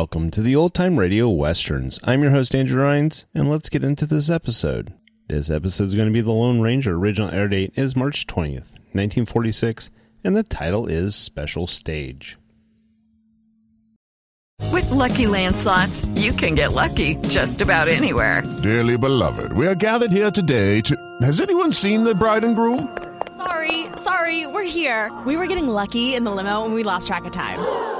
Welcome to the Old Time Radio Westerns. I'm your host, Andrew Rhynes, and let's get into this episode. This episode is going to be The Lone Ranger. Original air date is March 20th, 1946, and the title is Special Stage. With Lucky Land slots, you can get lucky just about anywhere. Dearly beloved, we are gathered here today to. Has anyone seen the bride and groom? Sorry, sorry, we're here. We were getting lucky in the limo and we lost track of time.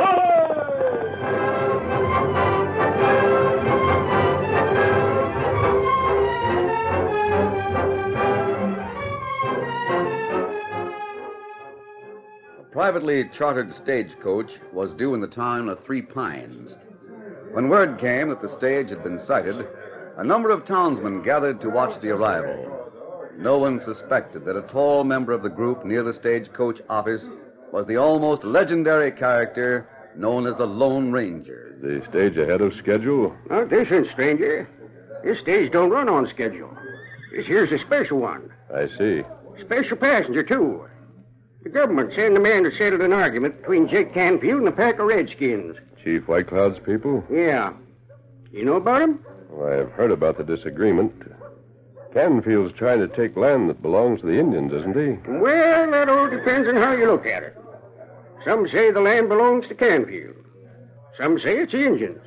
A privately chartered stagecoach was due in the town of Three Pines. When word came that the stage had been sighted, a number of townsmen gathered to watch the arrival. No one suspected that a tall member of the group near the stagecoach office was the almost legendary character known as the Lone Ranger. The stage ahead of schedule? Well, this isn't, stranger. This stage don't run on schedule. This here's a special one. I see. Special passenger, too. The government sent a man to settle an argument between Jake Canfield and a pack of redskins. Chief White Cloud's people? Yeah. You know about him? Oh, well, I've heard about the disagreement. Canfield's trying to take land that belongs to the Indians, isn't he? Well, that all depends on how you look at it. Some say the land belongs to Canfield. Some say it's the Indians.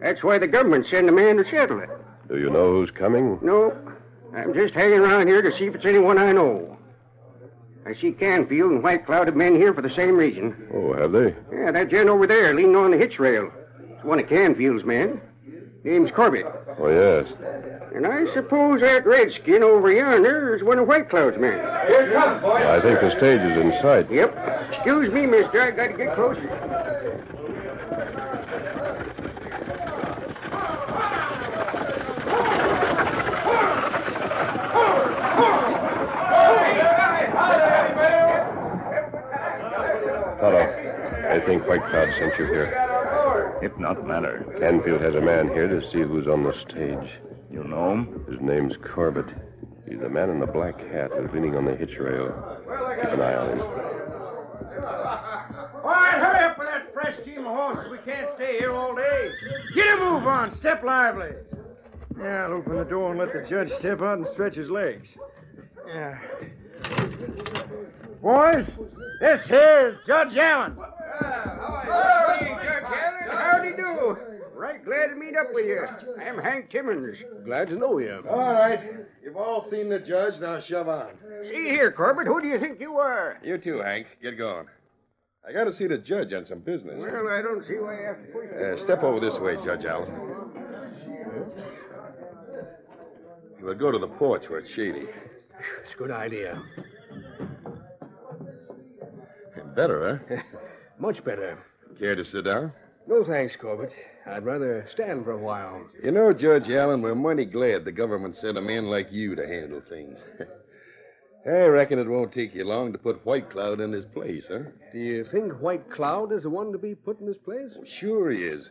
That's why the government sent a man to settle it. Do you know who's coming? No, I'm just hanging around here to see if it's anyone I know. I see Canfield and White Cloud have been here for the same reason. Oh, have they? Yeah, that gent over there leaning on the hitch rail. It's one of Canfield's men. Name's Corbett. Oh, yes. And I suppose that redskin over yonder is one of White Cloud's men. Here comes, boy. I think the stage is in sight. Yep. Excuse me, mister. I gotta get closer. Tonto, I think White Cloud sent you here. If not matter. Canfield has a man here to see who's on the stage. You know him? His name's Corbett. He's the man in the black hat who's leaning on the hitch rail. Keep an eye on him. All right, hurry up with that fresh team of horses. We can't stay here all day. Get a move on. Step lively. Yeah, I'll open the door and let the judge step out and stretch his legs. Yeah. Boys, this here's Judge Allen. Howdy, Judge Allen. Howdy do. Right glad to meet up with you. I'm Hank Timmons. Glad to know you. All right. You've all seen the judge. Now shove on. See here, Corbett. Who do you think you are? You too, Hank. Get going. I got to see the judge on some business. Well, I don't see why you have to push Uh, step over this way, Judge Allen. We'll go to the porch where it's shady. It's a good idea. Better, huh? Much better. Care to sit down? No thanks, Corbett. I'd rather stand for a while. You know, Judge Allen, we're mighty glad the government sent a man like you to handle things. I reckon it won't take you long to put White Cloud in his place, huh? Do you think White Cloud is the one to be put in his place? Sure he is.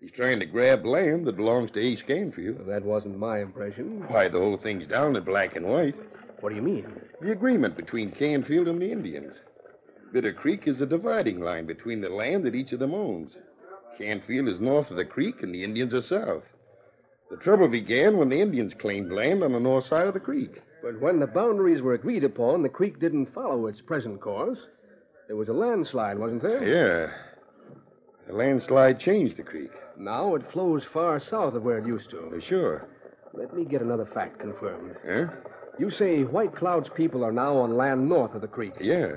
He's trying to grab land that belongs to Ace Canfield. That wasn't my impression. Why, the whole thing's down in black and white. What do you mean? The agreement between Canfield and the Indians. Bitter Creek is the dividing line between the land that each of them owns. Canfield is north of the creek and the Indians are south. The trouble began when the Indians claimed land on the north side of the creek. But when the boundaries were agreed upon, the creek didn't follow its present course. There was a landslide, wasn't there? Yeah. The landslide changed the creek. Now it flows far south of where it used to. Uh, sure. Let me get another fact confirmed. Huh? You say White Cloud's people are now on land north of the creek. Yeah.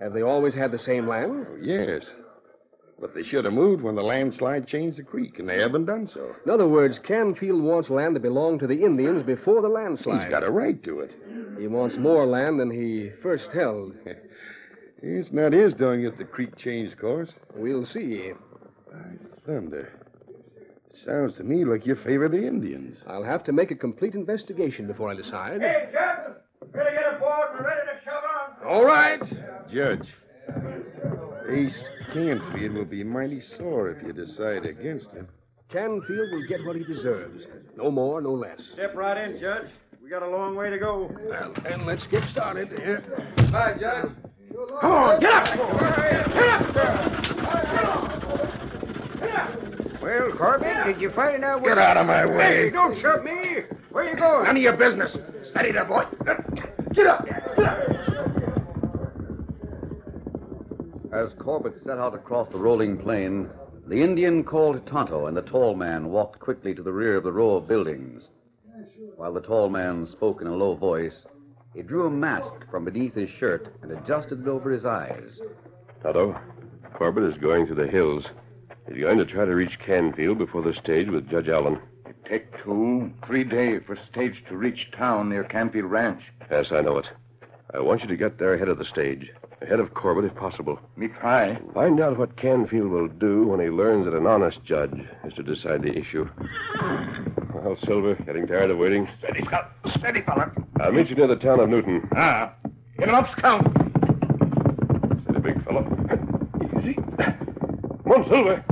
Have they always had the same land? Oh, yes. But they should have moved when the landslide changed the creek, and they haven't done so. In other words, Canfield wants land to belong to the Indians before the landslide. He's got a right to it. He wants more land than he first held. it's not his doing that the creek changed course. We'll see. Thunder. Sounds to me like you favor the Indians. I'll have to make a complete investigation before I decide. Hey, Judge! Better get aboard. We're ready to shove on. All right. Judge, Ace Canfield will be mighty sore if you decide against him. Canfield will get what he deserves. No more, no less. Step right in, Judge. We got a long way to go. Well, then let's get started here. Bye, Judge. Come on, get up! Get up! Well, Corbett, did you find out what... Get out of my way. Hey, don't shove me! Where you going? None of your business. Steady there, boy. Get up! Get up! As Corbett set out across the rolling plain, the Indian called Tonto, and the tall man walked quickly to the rear of the row of buildings. While the tall man spoke in a low voice, he drew a mask from beneath his shirt and adjusted it over his eyes. Tonto, Corbett is going to the hills. He's going to try to reach Canfield before the stage with Judge Allen. It take two, three days for stage to reach town near Canfield Ranch. Yes, I know it. I want you to get there ahead of the stage. Ahead of Corbett, if possible. Me try. Find out what Canfield will do when he learns that an honest judge is to decide the issue. Well, Silver, getting tired of waiting. Steady, scout. Steady, fella. I'll meet you near the town of Newton. Ah. Get him up, scout. Steady, big fella. Easy. Come on, Silver.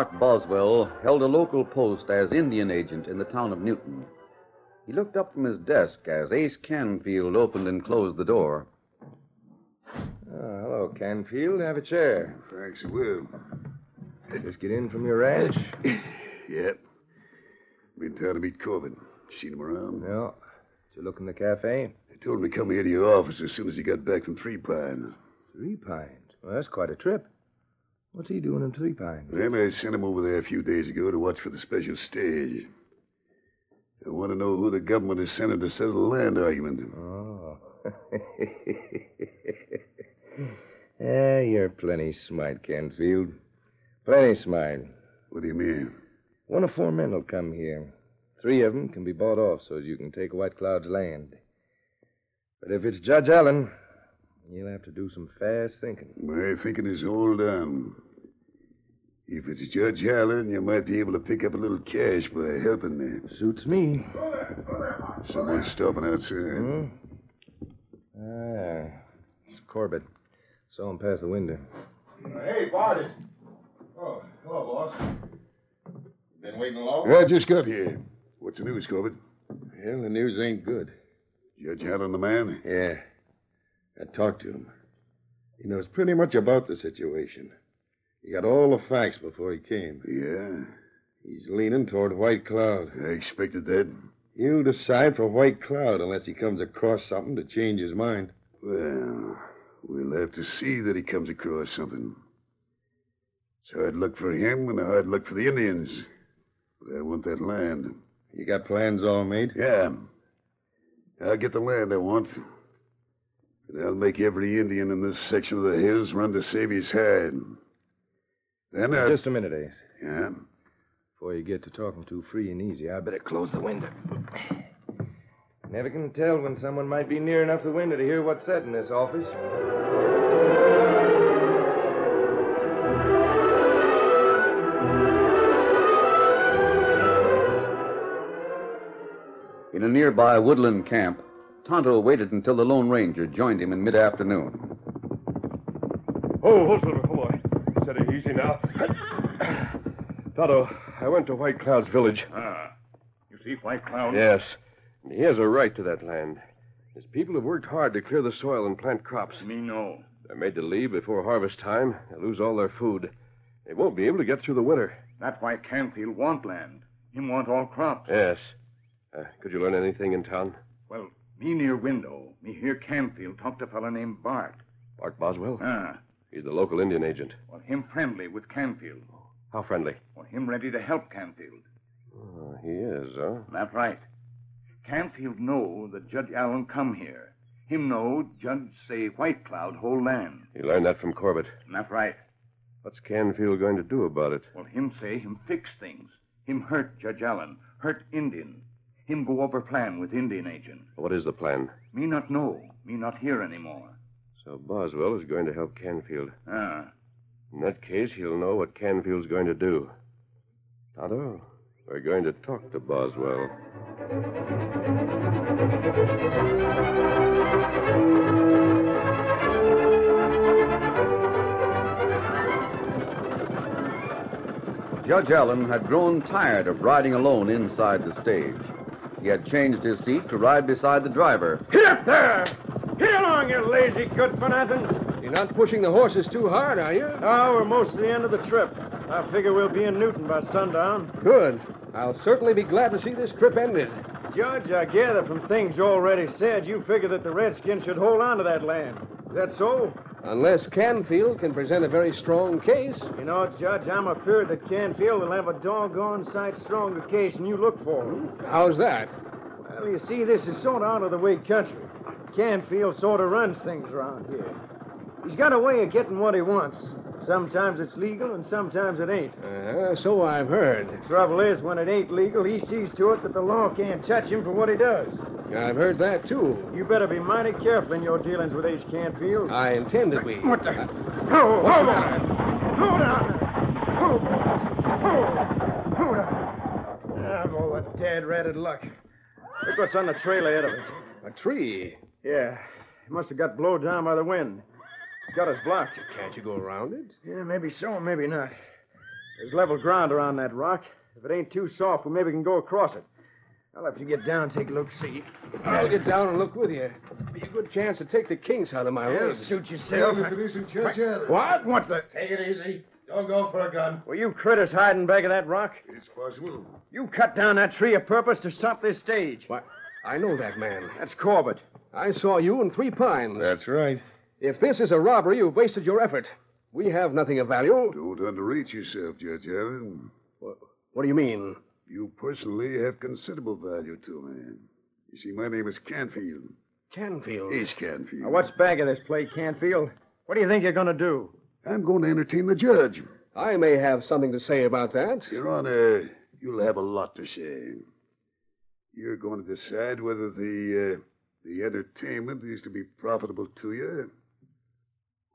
Bart Boswell held a local post as Indian agent in the town of Newton. He looked up from his desk as Ace Canfield opened and closed the door. Oh, hello, Canfield. Have a chair. Thanks, I will. Just get in from your ranch? yep. Been trying to meet Corbett. Seen him around? No. Did you look in the cafe? He told me to come here to your office as soon as he got back from Three Pines. Three Pines? Well, that's quite a trip. What's he doing in Three Pines? Well, I sent him over there a few days ago to watch for the special stage. I want to know who the government has sent him to settle the land argument. Oh. Ah, you're plenty smart, Canfield. Plenty smart. What do you mean? One of four men will come here. Three of them can be bought off so you can take White Cloud's land. But if it's Judge Allen, you'll have to do some fast thinking. My thinking is all done. If it's Judge Allen, you might be able to pick up a little cash by helping me. Suits me. Someone's stopping outside. Hmm? Ah, it's Corbett. Saw him pass the window. Hey, Bart, it's... Oh, hello, boss. Been waiting long? I just got here. What's the news, Corbett? Well, the news ain't good. Judge Allen the man? Yeah. I talked to him. He knows pretty much about the situation. He got all the facts before he came. Yeah? He's leaning toward White Cloud. I expected that. He'll decide for White Cloud unless he comes across something to change his mind. Well, we'll have to see that he comes across something. It's hard luck for him and a hard luck for the Indians. But I want that land. You got plans all made? Yeah. I'll get the land I want. And I'll make every Indian in this section of the hills run to save his hide. Then I. Just a minute, Ace. Yeah? Before you get to talking too free and easy, I better close the window. Never can tell when someone might be near enough the window to hear what's said in this office. In a nearby woodland camp, Tonto waited until the Lone Ranger joined him in mid afternoon. Oh, hold Silver. Boy. Set it easy now. Tonto, I went to White Cloud's village. Ah. You see White Cloud? Yes. And he has a right to that land. His people have worked hard to clear the soil and plant crops. Me know. They're made to leave before harvest time. They'll lose all their food. They won't be able to get through the winter. That's why Canfield want land. Him want all crops. Yes. Uh, could you learn anything in town? Well, me near window, me hear Canfield talk to a fella named Bart. Bart Boswell? Ah. He's the local Indian agent. Well, him friendly with Canfield. How friendly? Well, him ready to help Canfield. Oh, he is, huh? That's right. Canfield know that Judge Allen come here. Him know Judge say White Cloud whole land. He learned that from Corbett. That's right. What's Canfield going to do about it? Well, him say him fix things. Him hurt Judge Allen. Hurt Indian. Him go over plan with Indian agent. What is the plan? Me not know. Me not hear anymore. So Boswell is going to help Canfield. Ah. In that case, he'll know what Canfield's going to do. Tonto, we're going to talk to Boswell. Judge Allen had grown tired of riding alone inside the stage. He had changed his seat to ride beside the driver. Get up there! Get along, you lazy good for nothings! You're not pushing the horses too hard, are you? Oh, we're most to the end of the trip. I figure we'll be in Newton by sundown. Good. I'll certainly be glad to see this trip ended. Judge, I gather from things you already said, you figure that the Redskins should hold on to that land. Is that so? Unless Canfield can present a very strong case. You know, Judge, I'm afeard that Canfield will have a doggone sight stronger case than you look for. Hmm? How's that? Well, you see, this is sort of out of the way country. Canfield sort of runs things around here. He's got a way of getting what he wants. Sometimes it's legal, and sometimes it ain't. Uh, so I've heard. The trouble is, when it ain't legal, he sees to it that the law can't touch him for what he does. I've heard that, too. You better be mighty careful in your dealings with Ace Canfield. I intend to be. What the? Oh, hold on. Hold on. Hold. on. Hold. bad ratted luck. Look what's on the trail ahead of us. A tree? Yeah. It must have got blown down by the wind. It's got us blocked. Can't you go around it? Yeah, maybe so, maybe not. There's level ground around that rock. If it ain't too soft, we maybe can go across it. I'll have you get down and take a look, see. I'll get down and look with you. Be a good chance to take the kinks out of my Yeah, way. suit yourself. If it isn't Judge Allen. What? What the? Take it easy. Don't go for a gun. Were you critters hiding back of that rock? It's possible. You cut down that tree a purpose to stop this stage. What? I know that man. That's Corbett. I saw you in Three Pines. That's right. If this is a robbery, you've wasted your effort. We have nothing of value. Don't underrate yourself, Judge Allen. What what do you mean? You personally have considerable value to me. You see, my name is Canfield. Canfield. Ace Canfield. Now, what's back of this play, Canfield? What do you think you're going to do? I'm going to entertain the judge. I may have something to say about that. Your Honor, you'll have a lot to say. You're going to decide whether the uh, the entertainment is to be profitable to you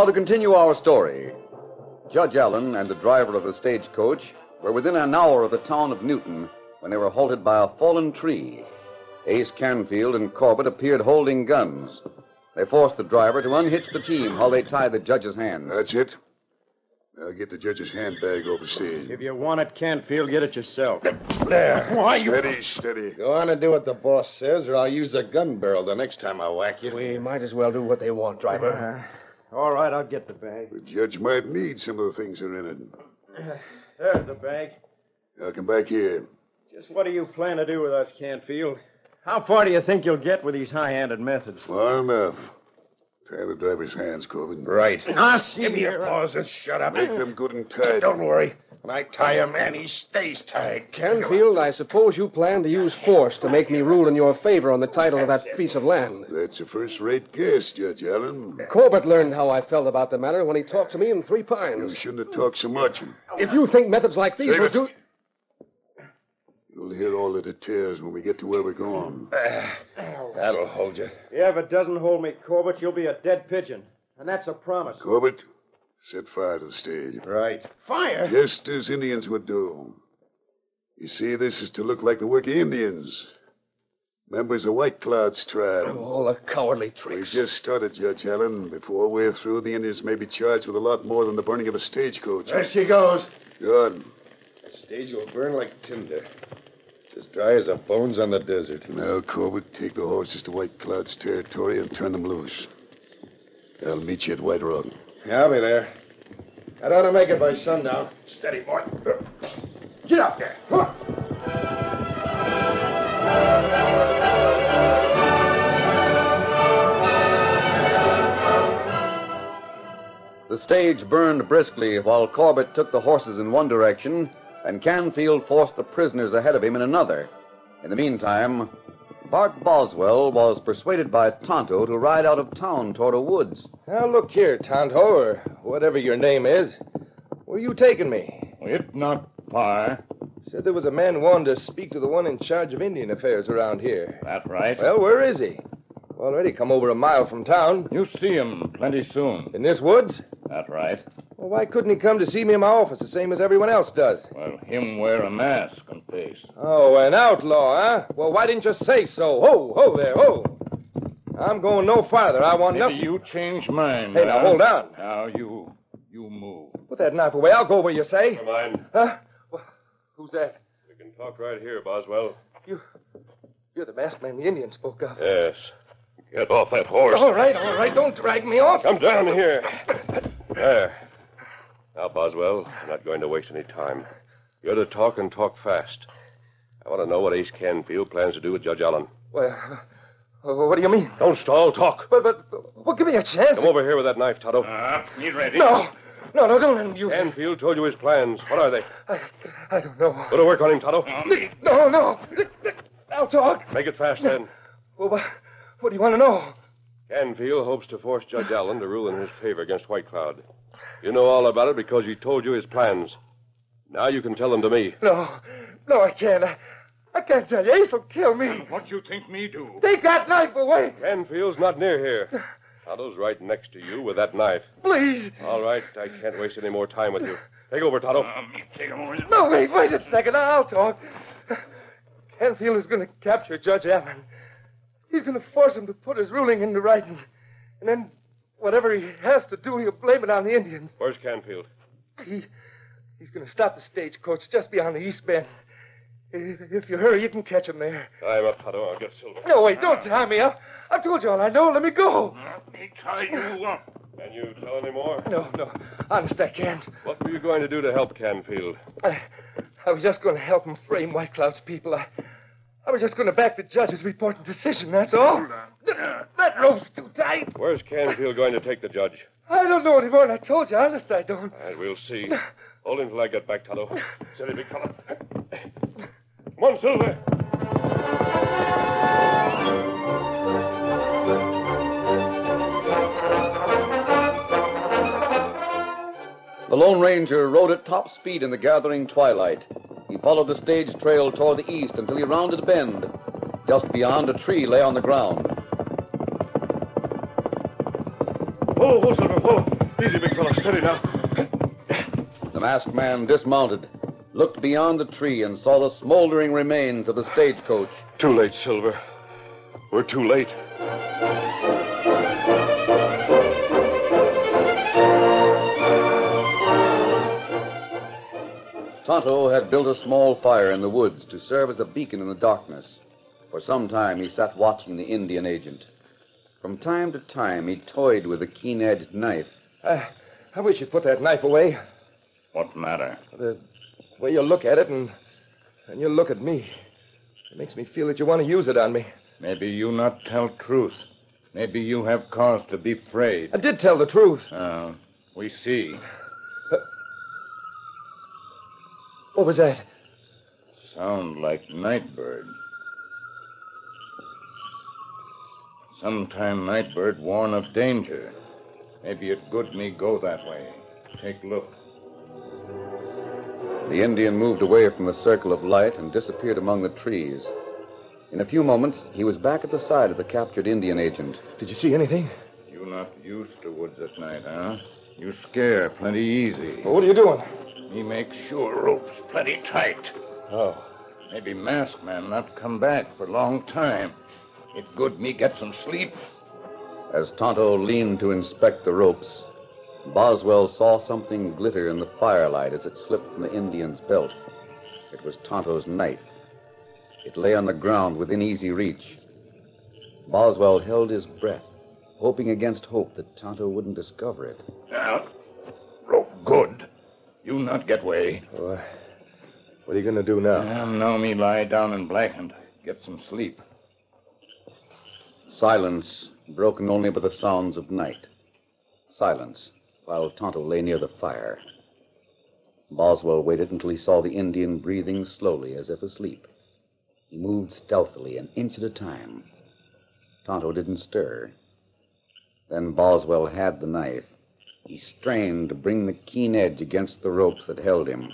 Now to continue our story. Judge Allen and the driver of the stagecoach were within an hour of the town of Newton when they were halted by a fallen tree. Ace Canfield and Corbett appeared holding guns. They forced the driver to unhitch the team while they tied the judge's hands. That's it. Now get the judge's handbag over stage. If you want it, Canfield, get it yourself. There. Why, you- Steady, steady. Go on and do what the boss says, or I'll use a gun barrel the next time I whack you. We might as well do what they want, driver. Uh-huh. All right, I'll get the bag. The judge might need some of the things that are in it. There's the bag. Now come back here. Just what do you plan to do with us, Canfield? How far do you think you'll get with these high-handed methods? Far enough. Tie the driver's hands, Corbett. Right. Ah, see Give me a here. pause and shut up. Make them good and tight. Don't worry. When I tie a man, he stays tied. Canfield, I suppose you plan to use force to make me rule in your favor on the title of that piece of land. That's a first-rate guess, Judge Allen. Corbett learned how I felt about the matter when he talked to me in Three Pines. You shouldn't have talked so much. If you think methods like these Save will it. do. You'll hear all of the details when we get to where we're going. Uh, that'll hold you. Yeah, if it doesn't hold me, Corbett, you'll be a dead pigeon. And that's a promise. Corbett, set fire to the stage. Right. Fire? Just as Indians would do. You see, this is to look like the work of Indians. Members of White Cloud's tribe. Oh, all the cowardly tricks. We tricks. just started, Judge Allen. Before we're through, the Indians may be charged with a lot more than the burning of a stagecoach. There she goes. Good. The stage will burn like tinder. It's as dry as the bones on the desert. Now, Corbett, take the horses to White Cloud's territory and turn them loose. I'll meet you at White Rock. Yeah, I'll be there. I'd ought to make it by sundown. Steady, boy. Get up there. Come on. The stage burned briskly while Corbett took the horses in one direction and Canfield forced the prisoners ahead of him in another. In the meantime, Bart Boswell was persuaded by Tonto to ride out of town toward a woods. Now, look here, Tonto, or whatever your name is. Where you taking me? It not far. Said there was a man wanted to speak to the one in charge of Indian affairs around here. That right. Well, where is he? Already come over a mile from town. You see him plenty soon. In this woods? That right. Well, why couldn't he come to see me in my office the same as everyone else does? Well, him wear a mask and face. Oh, an outlaw, huh? Well, why didn't you say so? Ho, ho there, ho. I'm going no farther. I want Maybe nothing. you change mind. Hey, now, huh? hold on. Now, you, you move. Put that knife away. I'll go where you say. Come on. Huh? Wh- Who's that? We can talk right here, Boswell. You, you're the masked man the Indian spoke of. Yes. Get off that horse. All right, all right. Don't drag me off. Come down here. There. Now, Boswell, I'm not going to waste any time. You're to talk and talk fast. I want to know what Ace Canfield plans to do with Judge Allen. Well, uh, what do you mean? Don't stall. Talk. But, but, well, give me a chance. Come over here with that knife, Tonto. Uh, me ready. No, no, no, don't let him use it. Canfield told you his plans. What are they? I I don't know. Go to work on him, Tonto. No, no. I'll talk. Make it fast, then. Well, what, what do you want to know? Canfield hopes to force Judge Allen to rule in his favor against White Cloud. You know all about it because he told you his plans. Now you can tell them to me. No, no, I can't. I, I can't tell you. Ace will kill me. What you think me do? Take that knife away, Canfield's not near here. Tonto's right next to you with that knife. please. All right, I can't waste any more time with you. Take over, Tonto. Uh, me take him over. No, wait, wait a second. I'll talk. Canfield is going to capture Judge Allen. He's going to force him to put his ruling into writing. And then whatever he has to do, he'll blame it on the Indians. Where's Canfield? He, he's going to stop the stagecoach just beyond the East Bend. If if you hurry, you can catch him there. I'm up, Tonto. I'll get Silver. No, wait, don't tie me up. I've told you all I know. Let me go. Me tie you up. Can you tell any more? No, no. Honest, I can't. What were you going to do to help Canfield? I, I was just going to help him frame White Cloud's people. I, I was just going to back the judge's report and decision, that's all. Th- that rope's too tight. Where's Canfield going to take the judge? I don't know any more I told you. Honest, I don't. All right, we'll see. Hold him till I get back, Tonto. Steady, big fella. Come on, Silver. The Lone Ranger rode at top speed in the gathering twilight. He followed the stage trail toward the east until he rounded a bend. Just beyond, a tree lay on the ground. Oh, oh, Silver, oh. Easy, big fella. Steady now. The masked man dismounted, looked beyond the tree, and saw the smoldering remains of the stagecoach. Too late, Silver. We're too late. Tonto had built a small fire in the woods to serve as a beacon in the darkness. For some time he sat watching the Indian agent. From time to time he toyed with a keen edged knife. I, I wish you'd put that knife away. What matter? The way you look at it and, and you look at me. It makes me feel that you want to use it on me. Maybe you not tell truth. Maybe you have cause to be afraid. I did tell the truth. Uh, we see. What was that? Sound like Nightbird. Sometime Nightbird warn of danger. Maybe it good me go that way. Take look. The Indian moved away from the circle of light and disappeared among the trees. In a few moments, he was back at the side of the captured Indian agent. Did you see anything? You not used to woods at night, huh? You scare plenty easy. Well, what are you doing? Me make sure ropes plenty tight. Oh. Maybe mask man not come back for long time. It good me get some sleep. As Tonto leaned to inspect the ropes, Boswell saw something glitter in the firelight as it slipped from the Indian's belt. It was Tonto's knife. It lay on the ground within easy reach. Boswell held his breath, hoping against hope that Tonto wouldn't discover it. Now, rope good. You not get way. Oh, what are you going to do now? Now, now me lie down and blackened. Get some sleep. Silence, broken only by the sounds of night. Silence, while Tonto lay near the fire. Boswell waited until he saw the Indian breathing slowly as if asleep. He moved stealthily, an inch at a time. Tonto didn't stir. Then Boswell had the knife. He strained to bring the keen edge against the ropes that held him.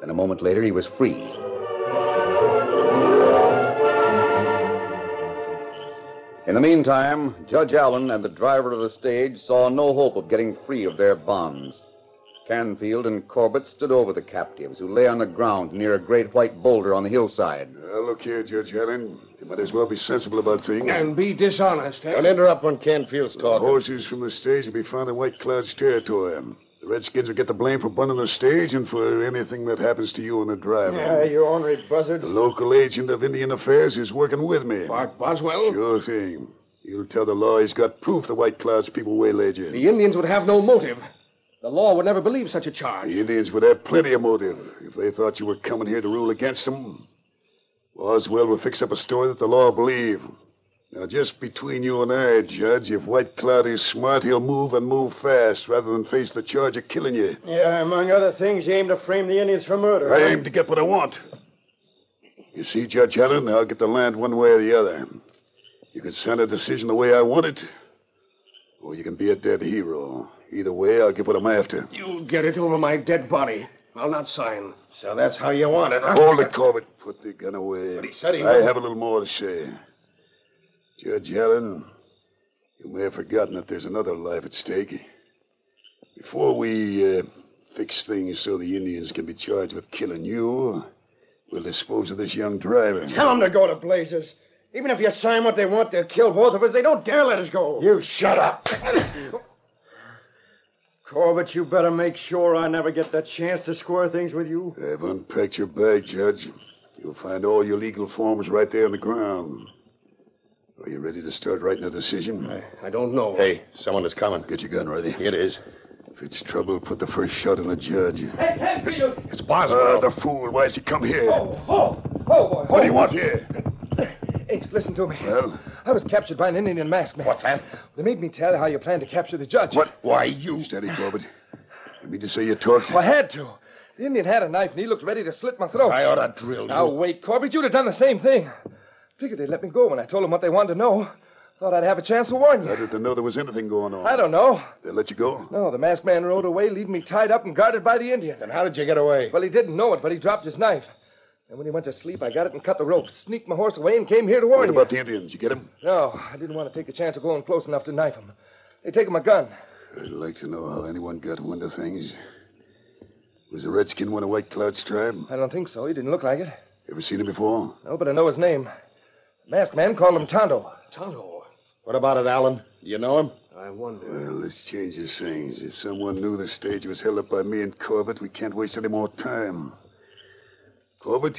Then a moment later, he was free. In the meantime, Judge Allen and the driver of the stage saw no hope of getting free of their bonds. Canfield and Corbett stood over the captives, who lay on the ground near a great white boulder on the hillside. Now, look here, Judge Allen. You might as well be sensible about things. And be dishonest, eh? Don't interrupt when Canfield's The talking. horses from the stage will be found in White Cloud's territory. The Redskins will get the blame for burning the stage and for anything that happens to you and the driver. Yeah, you ornery buzzard. The local agent of Indian Affairs is working with me. Bart Boswell? Sure thing. You'll tell the law he's got proof the White Cloud's people waylaid you. The Indians would have no motive. The law would never believe such a charge. The Indians would have plenty of motive if they thought you were coming here to rule against them. Boswell will fix up a story that the law will believe. Now, just between you and I, Judge, if White Cloud is smart, he'll move and move fast rather than face the charge of killing you. Yeah, among other things, you aim to frame the Indians for murder. I huh? aim to get what I want. You see, Judge Allen, I'll get the land one way or the other. You can send a decision the way I want it, or you can be a dead hero. Either way, I'll get what I'm after. You'll get it over my dead body. I'll not sign. So that's how you want it, huh? Hold it, Corbett. Put the gun away. But he said he I have a little more to say. Judge Allen, you may have forgotten that there's another life at stake. Before we uh, fix things so the Indians can be charged with killing you, we'll dispose of this young driver. Tell them to go to blazes. Even if you sign what they want, they'll kill both of us. They don't dare let us go. You shut up. Corbett, you better make sure I never get the chance to square things with you. I've unpacked your bag, Judge. You'll find all your legal forms right there on the ground. Are you ready to start writing a decision? I don't know. Hey, someone is coming. Get your gun ready. It is. If it's trouble, put the first shot in the judge. Hey, hey, Canfield! It's Ah, Boswell. the fool. Why has he come here? Oh, oh, oh, boy. What do you want here? Ace, listen to me. Well? I was captured by an Indian masked man. What's that? They made me tell how you planned to capture the judge. What? Why, you. Steady, Corbett. You mean to say you talked? Well, I had to. The Indian had a knife and he looked ready to slit my throat. I ought to drill Now, wait, Corbett. You'd have done the same thing. Figured they'd let me go when I told them what they wanted to know. Thought I'd have a chance to warn you. did they know there was anything going on? I don't know. They let you go? No, the masked man rode away, leaving me tied up and guarded by the Indian. Then how did you get away? Well, he didn't know it, but he dropped his knife. And when he went to sleep, I got it and cut the rope, sneaked my horse away, and came here to warn What you. What about the Indians? You get him? No, I didn't want to take the chance of going close enough to knife him. They taken my gun. I'd like to know how anyone got wind of things. Was the redskin one of White Cloud's tribe? I don't think so. He didn't look like it. Ever seen him before? No, but I know his name. The masked man called him Tonto. Tonto. What about it, Allen? You know him? I wonder. Well, let's change his things. If someone knew the stage was held up by me and Corbett, we can't waste any more time. Corbett,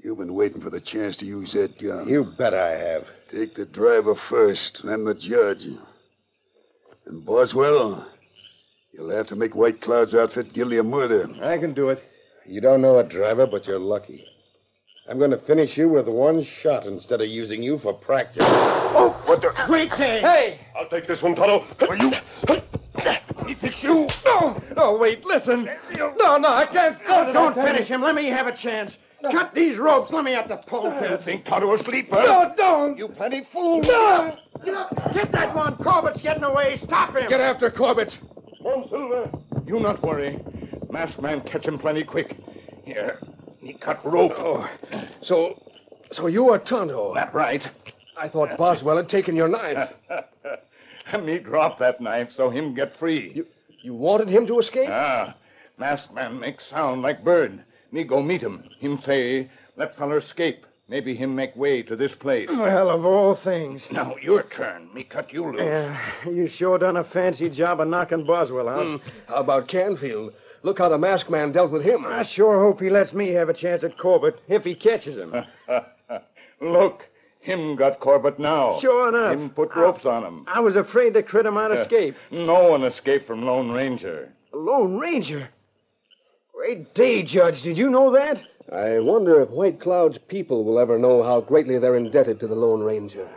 you've been waiting for the chance to use that gun. You bet I have. Take the driver first, then the judge. And Boswell, you'll have to make White Cloud's outfit guilty of murder. I can do it. You don't know a driver, but you're lucky. I'm going to finish you with one shot instead of using you for practice. Oh, what the? Great day! Hey! I'll take this one, Tonto. Are you? He fix you! No! No, wait, listen! No, no, I can't stop Don't finish him. Let me have a chance. Cut these ropes. Let me at the pole think Tonto asleep, No, don't! You plenty fool. No! Get up. Get that one. Corbett's getting away. Stop him. Get after Corbett. Come, Silver. You not worry. Masked man catch him plenty quick. Here, he cut rope. Oh, so, so you are Tonto. That right. I thought Boswell had taken your knife. me drop that knife so him get free. You, you wanted him to escape? Ah, masked man make sound like bird. Me go meet him. Him say, let feller escape. Maybe him make way to this place. Well, of all things. Now your turn. Me cut you loose. Yeah, you sure done a fancy job of knocking Boswell out. Hmm. How about Canfield? Look how the masked man dealt with him. I sure hope he lets me have a chance at Corbett if he catches him. Look, him got Corbett now. Sure enough. Him put ropes on him. I was afraid the critter might escape. No one escaped from Lone Ranger. Lone Ranger? Great day, Judge. Did you know that? I wonder if White Cloud's people will ever know how greatly they're indebted to the Lone Ranger.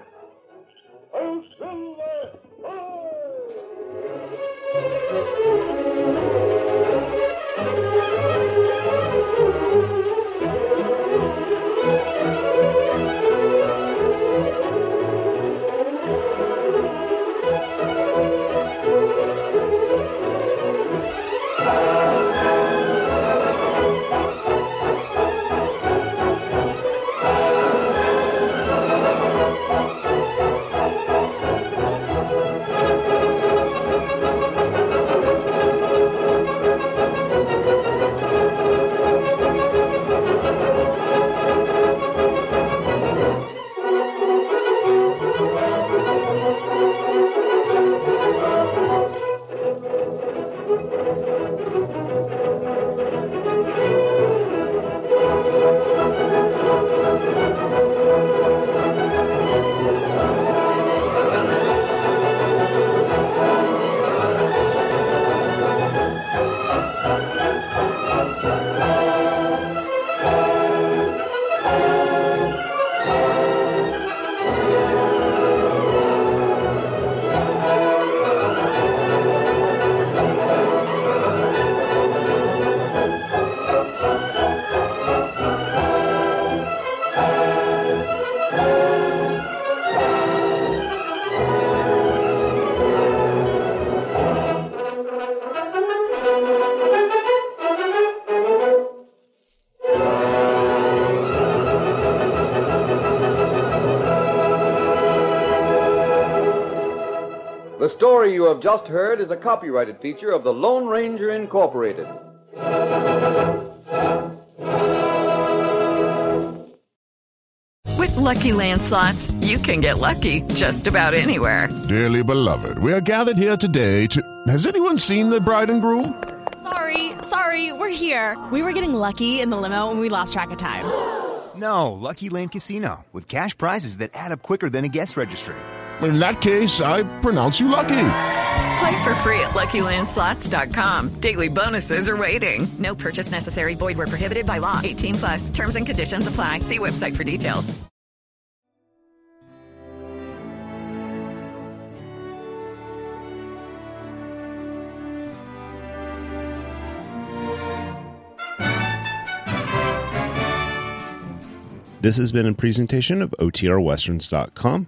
Story you have just heard is a copyrighted feature of the Lone Ranger Incorporated. With Lucky Land slots, you can get lucky just about anywhere. Dearly beloved, we are gathered here today to. Has anyone seen the bride and groom? Sorry, sorry, we're here. We were getting lucky in the limo and we lost track of time. No, Lucky Land Casino, with cash prizes that add up quicker than a guest registry. In that case, I pronounce you lucky. Play for free at LuckyLandSlots.com. Daily bonuses are waiting. No purchase necessary. Void were prohibited by law. 18 plus. Terms and conditions apply. See website for details. This has been a presentation of OTRWesterns.com,